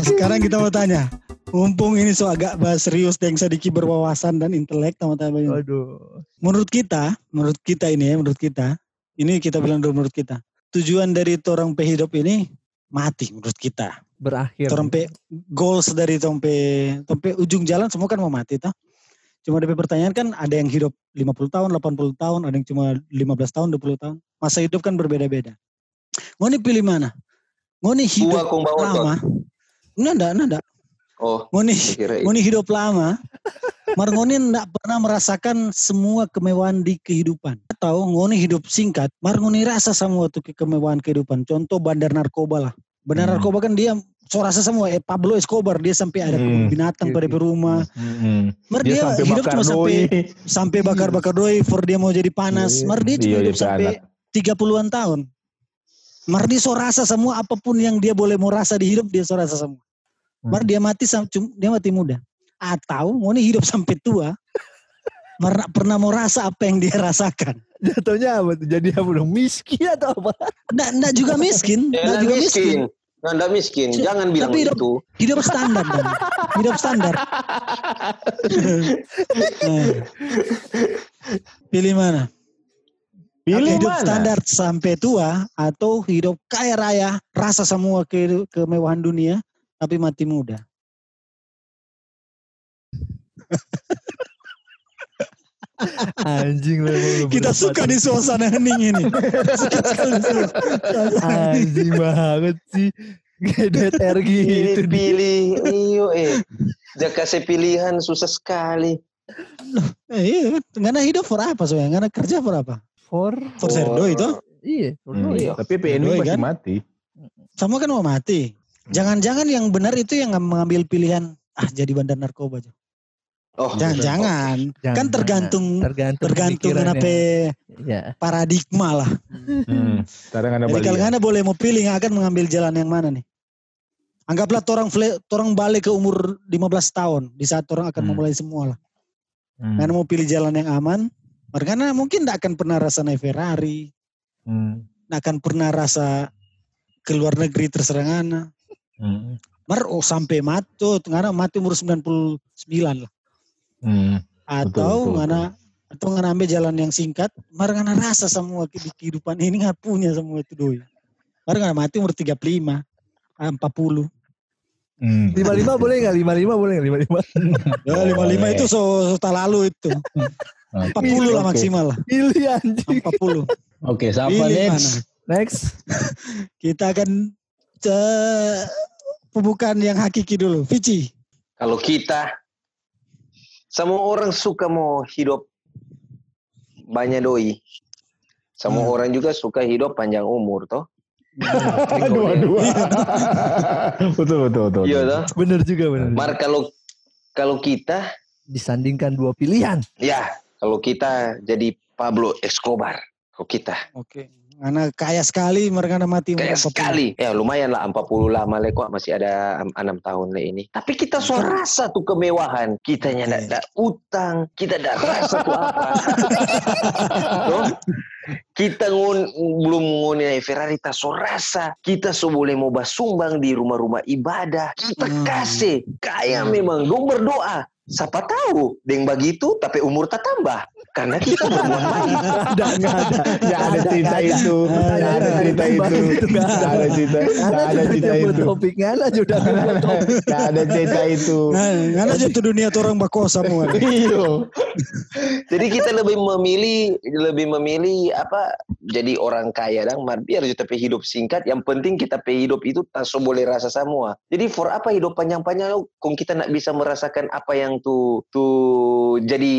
Nah, sekarang kita mau tanya. Mumpung ini so agak bahas serius yang sedikit berwawasan dan intelek teman-teman. Aduh. Menurut kita, menurut kita ini ya, menurut kita, ini kita bilang dulu menurut kita. Tujuan dari orang hidup ini mati menurut kita. Berakhir. Orang pe goals dari tompe tompe ujung jalan semua kan mau mati toh. Cuma dari pertanyaan kan ada yang hidup 50 tahun, 80 tahun, ada yang cuma 15 tahun, 20 tahun. Masa hidup kan berbeda-beda. Ngoni pilih mana? Ngoni hidup lama. Nanda, nanda. Oh, Ngoni. Ngoni hidup lama, mar Ngoni ndak pernah merasakan semua kemewahan di kehidupan. Atau Ngoni hidup singkat, mar Ngoni rasa semua tuh ke- kemewahan kehidupan. Contoh bandar narkoba lah. Bandar Hmm. narkoba kan dia so rasa semua. Eh, Pablo Escobar dia sampai ada Hmm. binatang pada rumah. Mm-mm. Mar Dia dia, sampai hidup bakar cuma sampai sampai bakar-bakar doi for dia mau jadi panas. Iya, Mar dia cuma iya, hidup jadi sampai anak. 30-an tahun. Mar dia so rasa semua apa pun yang dia boleh mau rasa di hidup dia so rasa semua. Mar dia mati dia mati muda. Atau mau nih hidup sampai tua. Mar pernah mau rasa apa yang dia rasakan. Jatuhnya apa tuh? Jadi apa dong? Miskin atau apa? Nggak, nggak juga miskin, nggak juga miskin. miskin. Anda miskin. Cuk, Jangan bilang tapi hidup- itu. Hidup standar dan hidup standar. Nah. Pilih mana? Pilih hidup mana? standar sampai tua atau hidup kaya raya, rasa semua ke kemewahan dunia tapi mati muda. Anjing lu Kita suka di suasana hening ini. Suka sekali suasana hening. Anjing banget sih. Gedet RG itu Pilih. Iyo, eh. Dia kasih pilihan susah sekali. Eh, iya, karena hidup for apa soalnya? Karena kerja for apa? For For serdo itu. iya, for Hmm. Iya. Tapi Doi masih kan? mati. Sama kan mau mati. Jangan-jangan yang benar itu yang mengambil pilihan ah jadi bandar narkoba aja. Oh, Jangan-jangan. Jangan, Kan tergantung tergantung tergantung kenapa Ya. paradigma lah. Hmm. Jadi balik. kalau anda boleh mau pilih akan mengambil jalan yang mana nih? Anggaplah orang orang balik ke umur 15 tahun di saat orang akan Hmm. memulai semua lah. Hmm. Karena mau pilih jalan yang aman, karena mungkin tidak akan pernah rasa naik Ferrari, Hmm. akan pernah rasa ke luar negeri terserah ngana. Hmm. Mar oh, sampai mati, ngana mati umur 99 lah. Hmm. Atau betul, ngana atau ngana ambil jalan yang singkat, mar ngana rasa semua di kehidupan ini nggak punya semua itu doi. Mar ngana mati umur 35, ah, 40. Hmm. Lima lima boleh nggak? Lima lima boleh nggak? Lima lima. Ya, 55 itu so, so tak lalu itu. 40 lah maksimal lah. Pilih anjing. 40. Oke, siapa Pilih next? Next. Kita akan eh, pembukaan yang hakiki dulu. Vici. Kalau kita, semua orang suka mau hidup banyak doi. Semua Hmm. orang juga suka hidup panjang umur, toh. Dua-dua. betul, betul, betul. Iya, toh. Bener juga bener. Mar kalau kalau kita, Disandingkan dua pilihan. ya kalau kita jadi Pablo Escobar, kalau kita Oke. Karena kaya sekali mereka mati 40. sekali, ya lumayan lah 40 lah malah kok masih ada enam tahun lah ini. Tapi kita so rasa tuh kemewahan, kitanya ndak ada utang, kita ndak rasa tuh apa. Toh? kita ngun, belum ngoni Ferrari tak so rasa kita so boleh mau basumbang di rumah-rumah ibadah kita Hmm. kasih kaya Hmm. memang dong berdoa siapa tahu deng begitu tapi umur tak tambah karena kita berbuat baik Ada nggak ada? Nggak ada cerita nggak ada. itu. Nggak Nggak ada cerita itu. Nggak Nggak ada cerita. Nggak ada cerita itu. topik nggak ada topik. Nggak ada cerita itu. Karena aja tuh dunia tuh orang bakos semua. Iyo. jadi kita lebih memilih lebih memilih apa jadi orang kaya dan biar tapi hidup singkat yang penting kita pe hidup itu tak so boleh rasa semua jadi for apa hidup panjang-panjang kong kita nak bisa merasakan apa yang tuh tuh jadi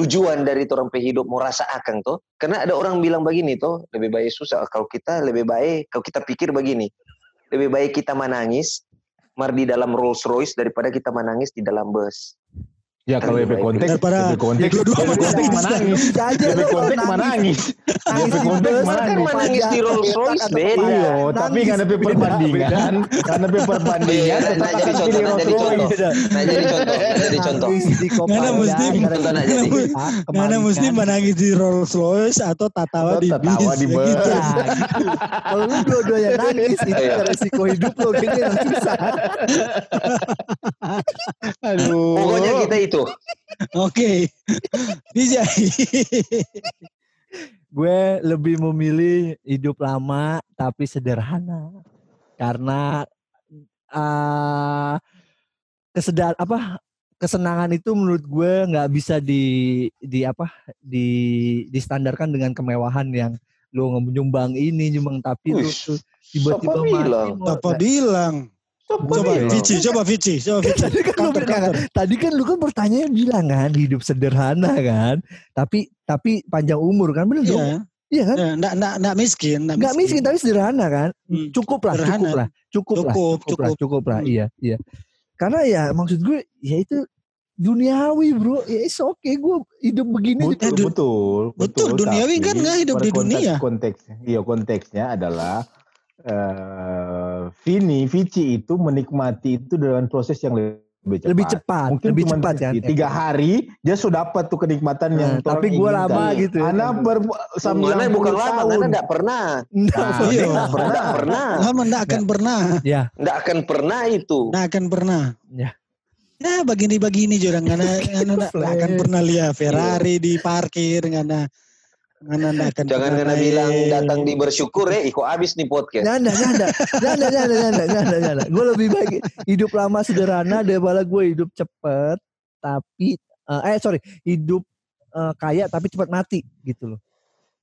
tujuan dari orang hidup mau rasa akang tuh karena ada orang bilang begini tuh lebih baik susah. Kalau kita lebih baik kalau kita pikir begini lebih baik kita menangis mar di dalam Rolls Royce daripada kita menangis di dalam bus Ya kalau baik konteks, EP konteks, EP konteks menangis. kalau konteks nangis. menangis. Di konteks mana Kan nih? menangis di Rolls Royce beda. Iya, tapi Nangis, kan ada perbandingan, karena ada perbandingan. Iya, tetap nah, jadi contoh, nah, jadi contoh. Nah jadi contoh, nah, jadi contoh. Di mesti- Mana mesti menangis di Rolls Royce atau tatawa di bis. di ya bus. gitu. Gitu. Kalau lu dua-duanya nangis, itu Iya. resiko hidup lo kayaknya yang susah. Aduh. Pokoknya kita itu. Oke. Bisa. Gue lebih memilih hidup lama tapi sederhana. Karena uh, kesedar apa kesenangan itu menurut gue nggak bisa di di apa di distandarkan dengan kemewahan yang lu nyumbang ini nyumbang tapi lu Wih, tuh tiba-tiba mati bilang? Apa bilang? Coba bilang? Vici, coba Vici, coba Vici. tadi kan, lu Counter, counter. tadi kan lu kan pertanyaan bilang kan hidup sederhana kan tapi tapi panjang umur kan bener dong Iya. iya kan Ya, Nggak, nggak, nggak miskin. Nggak, nggak miskin tapi sederhana kan Hmm. cukup lah Sederhana. cukup lah cukup, lah Cukup, cukup lah cukup. cukup lah Hmm. iya iya karena ya maksud gue ya itu duniawi bro ya it's okay gue hidup begini Betul, du- betul, betul, duniawi tapi kan nggak hidup di konteks- dunia. Konteks, iya konteksnya adalah eh Vini, Vici itu menikmati itu dengan proses yang lebih cepat. lebih cepat Mungkin lebih cuma cepat kan tiga hari dia sudah dapat tuh kenikmatan Nah, yang tapi orang gua inginkan. lama gitu ya. Anak ber Mana bukan 90 lama, karena tidak pernah. Nggak, Nah, pernah. iya. Pernah, tidak pernah. Lama nggak akan pernah. ya Tidak akan pernah itu. Nggak akan pernah. Ya. Ya begini-begini juga ngana ngana nggak nggak akan pernah lihat Ferrari di parkir ngana Jangan pernah kena naik. bilang datang di bersyukur ya, iko habis nih podcast. Ada, nggak ada, nggak ada, nggak ada. Gue lebih baik hidup lama sederhana daripada gue hidup cepet tapi eh, eh sorry hidup eh, kaya tapi cepat mati gitu loh.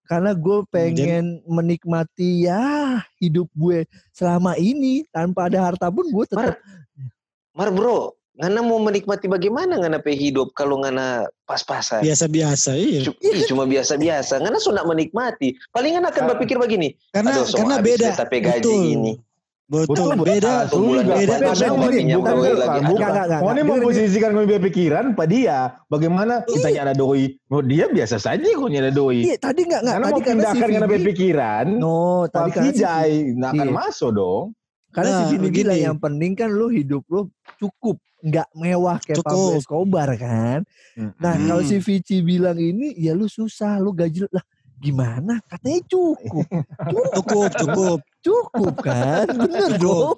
Karena gue pengen menikmati ya hidup gue selama ini tanpa ada harta pun gue tetap Mar bro, ngana mau menikmati bagaimana ngana pe hidup kalau ngana pas-pasan. biasa-biasa iya. Cu- ih, cuma biasa-biasa. Ngana sudah menikmati. Paling ngana akan berpikir begini. Karena Aduh, so karena beda. kita pe gaji Betul. ini. Betul, Betul, beda. Satu bulan beda. Bukan. Oh, ini memposisikan punya pikiran pada dia. Bagaimana kita ada doi. Oh, dia biasa saja kau ada doi. Iya tadi nggak nggak Karena tadi mau pindahkan karena pikiran. No tadi Vijay nggak akan Iya. masuk dong. Karena si Nah, Vini begini. bilang yang penting kan lu hidup lu cukup, nggak mewah kayak Cukup. Pablo Escobar kan. Nah Hmm. kalau si Vici bilang ini ya lu susah, lu gaji lah gimana? Katanya cukup, Cukup, cukup. cukup kan? Bener dong.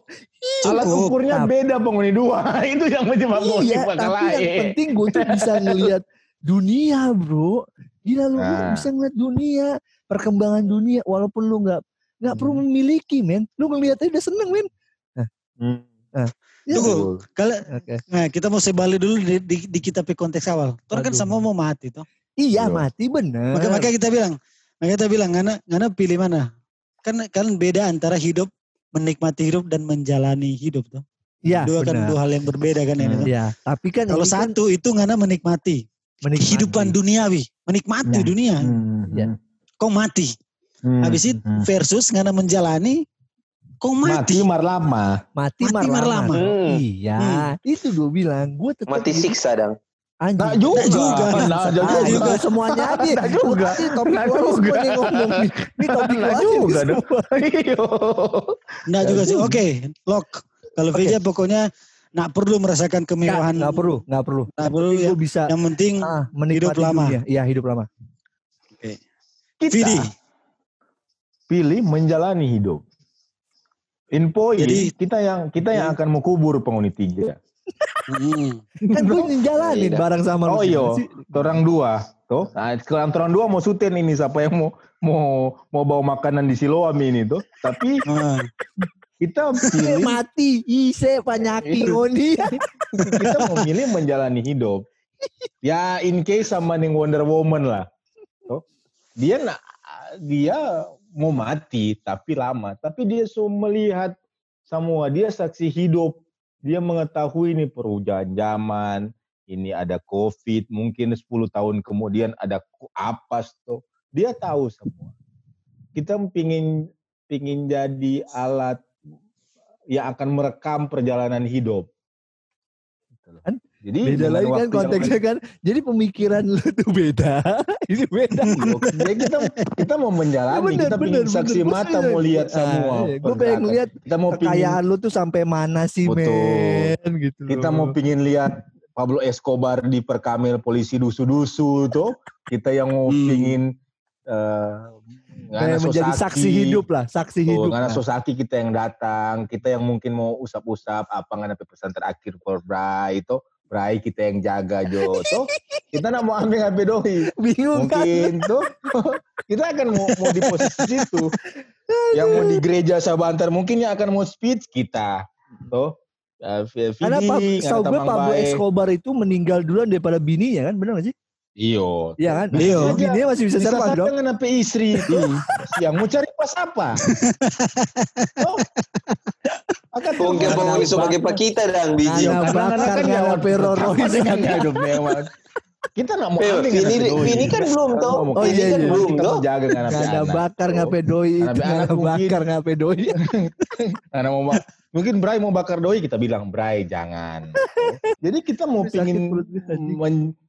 Alat Cukup. ukurnya Tapi- beda penghuni dua. itu yang menyebabkan Iya, tapi yang lain. penting gue tuh bisa ngelihat dunia bro. Gila lu, lu Nah. bisa ngeliat dunia, perkembangan dunia walaupun lu nggak nggak perlu Hmm. memiliki men. Lu ngeliatnya udah seneng men. Hmm. Ya, Tunggu. Kalau Oke. nah kita mau sebalik dulu di, di, di kita pe konteks awal. Tuh kan Aduh. sama mau mati tuh. Iya Iya. mati bener. Maka maka kita bilang, maka kita bilang ngana ngana pilih mana? Kan kan beda antara hidup menikmati hidup dan menjalani hidup tuh. Iya dua kan bener. dua hal yang berbeda kan ini. Hmm. tuh. Iya, tapi kan Kalau ini kan satu itu ngana menikmati, menikmati. kehidupan duniawi, menikmati Nah. dunia. Hmm. Ya. Kau mati. Hmm. Habis itu Hmm. versus ngana menjalani, kau mati mati. mar lama. mati, Mati mar lama. marlama. Hmm. Iya, itu gue bilang, gue tetap Mati siksa dang. Anjing. Nah juga. juga. Nah, Nah, juga. juga semuanya aja. Nah juga. Ini topik Nah juga. nih ngomong nih. Ini topik Nah juga dong. Iya. Nggak juga sih. juga. Oke, lock. Kalau Oke. Veja pokoknya nggak perlu merasakan kemewahan. nggak perlu, nggak perlu. Nggak perlu ya. Gue bisa Yang penting ah, hidup lama. Iya, hidup lama. Kita Vidi. Pilih menjalani hidup. Info Jadi- kita yang kita yang akan mengkubur penghuni tiga. Hmm. Kan gue ngejalanin Beda. bareng sama lu. Oh iya, orang dua. Tuh, nah, sekarang orang dua mau syuting ini siapa yang mau mau mau bawa makanan di Siloam ini tuh. Tapi Ah. kita pilih mati, ise panyaki Itu. ngoni. kita memilih menjalani hidup. Ya in case sama nih Wonder Woman lah. Tuh. Dia na- dia mau mati tapi lama, tapi dia so melihat semua, dia saksi hidup. Dia mengetahui ini perubahan zaman, ini ada Covid, mungkin 10 tahun kemudian ada apa tuh. Dia tahu semua. Kita pingin pingin jadi alat yang akan merekam perjalanan hidup. Gitu. Kan Jadi Beda lagi kan yang konteksnya kan. Jadi pemikiran lu tuh beda. ini beda. Jadi kita kita mau menjalani, Ya, bener, kita bener, saksi bener. mata mau lihat semua. Ah, iya. Gue pengen lihat kita mau pingin, kekayaan lu tuh sampai mana sih Betul. men gitu loh. kita mau pingin lihat Pablo Escobar di perkamil polisi dusu-dusu tuh. Kita yang mau Hmm. pingin eh Kayak menjadi saksi hidup lah, saksi hidup. Ngana lah. Sosaki kita yang datang, kita yang mungkin mau usap-usap apa ngana pesan terakhir for Bray itu, Bray kita yang jaga Jo. Tuh, kita nak mau ambil HP doi. Bingung kan? Mungkin tuh kita akan mau, mau di posisi situ. Yang mau di gereja Sabantar mungkin yang akan mau speech kita. Tuh. Uh, Karena Pak, gue Pablo Escobar itu meninggal duluan daripada bininya kan, benar gak sih? Iyo. Iya kan? Iya. Bininya masih bisa Bisa serpas dong. dengan HP istri itu. yang mau cari pas apa? oh. Akan Mungkin Nggak penghuni sebagai pak kita dan biji. Nggak Karena bakar, kan nggak jawab Pero apa Royce dengan kan. hidupnya Mas. Kita nak mau ambil doi. Vini kan belum, toh. Ngomong, Oh, iya, kan iya. belum toh. mau jaga dengan Gak ada bakar Tuh. ngape doi, Anak- gak ada bakar ngape doi. Karena mau mungkin Bray mau bakar doi kita bilang Bray jangan. Jadi kita mau pingin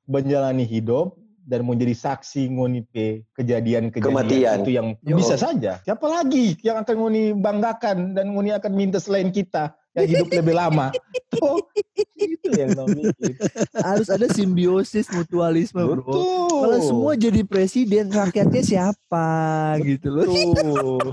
menjalani hidup dan mau jadi saksi ngoni pe kejadian-kejadian Kematian. itu yang Yo. bisa saja. Siapa lagi yang akan ngoni banggakan dan ngoni akan minta selain kita yang hidup lebih lama? Tuh, itu yang mikir. Harus ada simbiosis mutualisme bro. Betul. Kalau semua jadi presiden, rakyatnya siapa gitu loh. Tuh.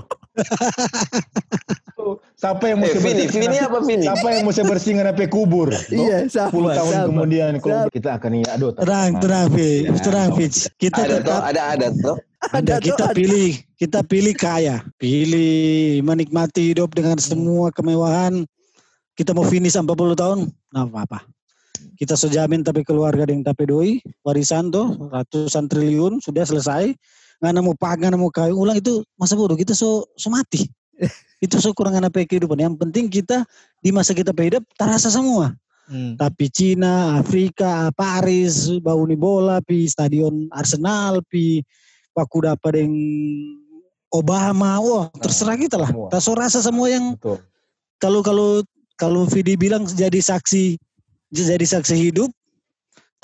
Tuh. Siapa yang mau Eh, Vini, bersih- Vini apa Vini? Siapa yang mau bersih HP kubur? Tuh. Iya, sama. 10 tahun kemudian kalau kita akan ini aduh Tenang, teman. tenang, Fitch. Ya, Tenang, toh. Fitch. Kita Ada tetap ada ada toh. ada, Ada tuh, kita ada. pilih, kita pilih kaya, pilih menikmati hidup dengan semua kemewahan. Kita mau finish 40 tahun, nah apa-apa. Kita sejamin tapi keluarga yang tapi doi, warisan tuh ratusan triliun sudah selesai. Nggak pakai, nggak mau kayu ulang itu masa bodoh kita so, so mati. itu so kurang apa kehidupan. Yang penting kita di masa kita hidup terasa semua. Hmm. tapi Cina, Afrika, Paris, bau ni bola, pi stadion Arsenal, pi paku dapat yang Obama, wah terserah kita lah. Tak so rasa semua yang Betul. kalau kalau kalau Vidi bilang jadi saksi jadi saksi hidup,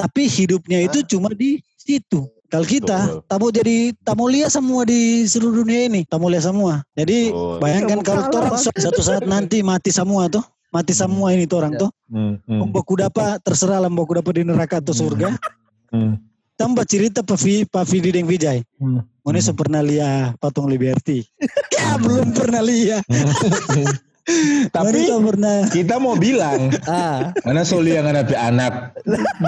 tapi hidupnya itu cuma di situ. Kalau kita mau jadi tak mau lihat semua di seluruh dunia ini, tak mau lihat semua. Jadi Betul. bayangkan Kamu kalau orang satu saat nanti mati semua tuh, mati semua ini tuh orang Ya. tuh. Hmm, hmm, Membaku dapat terserah lah membaku dapat di neraka atau surga. hmm, Tambah cerita Pak Pak Vidi dan Vijay. hmm. Mana hmm. pernah lihat patung Liberty? ya belum pernah lihat. Tapi pernah. kita mau bilang, Ah, mana soli yang ada anak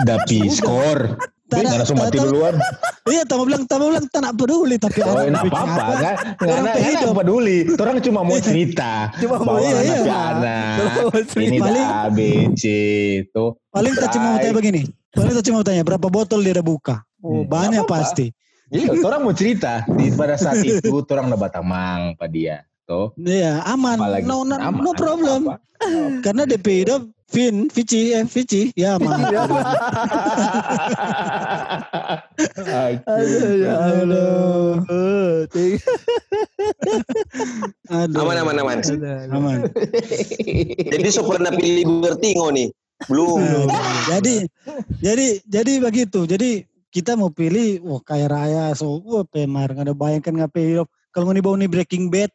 tapi skor. Mana so mati duluan. Iya, tamu bilang, tamu bilang tak peduli tapi Oh, bikin apa-apa apa. kan? Hidup. enggak peduli. Orang cuma mau cerita. Cuma mau iya, anak iya. anak. Cerita. Ini Paling- dah A, B, C tuh. Paling tak cuma mau tanya begini. Paling tak cuma mau tanya berapa botol dia ada buka. Oh, Hmm, banyak nggak apa-apa. pasti. Iya, orang mau cerita. Di pada saat itu, orang udah batamang pada dia. Tuh. Iya, aman. Apalagi No, no, aman, no problem. apa-apa. Karena DP hidup Vin, Vici, eh Vici, ya aman. aduh, ya Allah. Eh, ting- Aduh. Aman aman aman. Aman. Jadi so pernah pilih Bertingo nih. Belum. Jadi jadi jadi begitu. Jadi kita mau pilih wah kaya raya so wah pemar nggak ada bayangkan ngapain hidup. Kalau mau nih bau nih breaking bad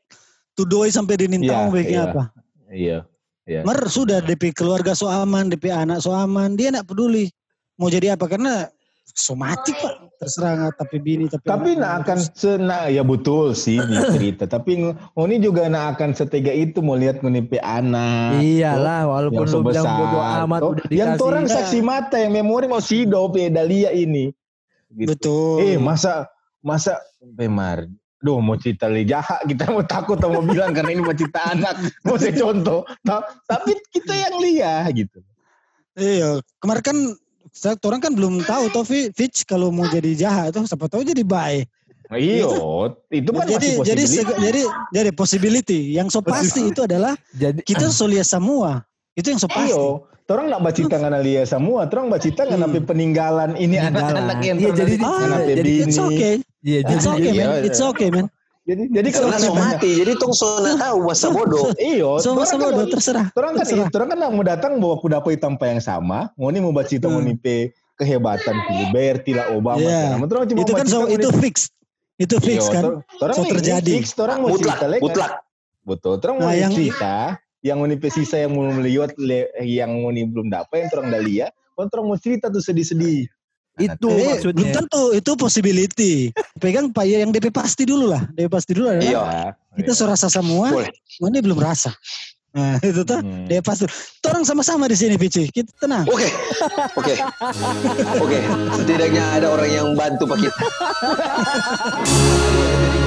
tuh doi sampai di nintang breaking iya. apa? Iya. Iya. Mer sudah DP keluarga so aman, DP anak so aman, dia nak peduli mau jadi apa karena so mati pak terserah tapi bini tapi Tapi nak akan sena ya betul sih di cerita. Tapi Ngoni juga nak akan setega itu mau lihat pe anak. Iyalah, walaupun lu bilang bodo amat tuh. udah yang orang saksi mata yang memori mau sido pe Dalia ini. Gitu. betul. Eh masa masa Bemar Duh mau cerita li jahat kita mau takut mau bilang karena ini mau cerita anak mau saya contoh Ta- tapi kita yang lihat gitu Iya, kemarin kan saya orang kan belum tahu toh Vi- Fitch kalau mau jadi jahat tuh siapa tahu jadi baik. iyo itu kan jadi masih jadi jadi jadi possibility yang so pasti itu adalah Jadi kita so lihat semua. Itu yang so pasti. iyo orang nak baca tangan Alia semua orang baca tangan Hmm. peninggalan ini anak-anak yang Iya, pernah jadi- di- Ah, jadi bini. It's okay. Iya, It's jadi okay, iya, man. iya. It's okay, man. jadi jadi kalau so mati. Jadi tong so na tahu masa bodoh. iyo So orang masa kan- bodoh terserah. Orang kan, Terserah. orang kan mau datang bawa kuda apa tanpa yang sama. Mau nih mau baca Hmm. mau nipe kehebatan Filiberti lah Obama. Iya. Nah, orang cuma Itu kan so, itu fix. Itu fix Iya, kan. So terjadi. Fix, orang mau mutlak, cerita lagi. mutlak. Betul. Orang mau Nah, cerita yang mau sisa yang mau melihat yang mau belum dapat yang orang dah lihat. Orang mau cerita tuh sedih-sedih. Itu Eh, belum maksudnya. tentu itu possibility. Pegang Pak yang DP pasti dulu lah. DP pasti dulu adalah Iya. kita so rasa semua, ini belum rasa. Nah, itu tuh Hmm. DP pasti. Orang sama-sama di sini, Pici. Kita tenang. Oke, oke, oke. Setidaknya ada orang yang bantu Pak kita.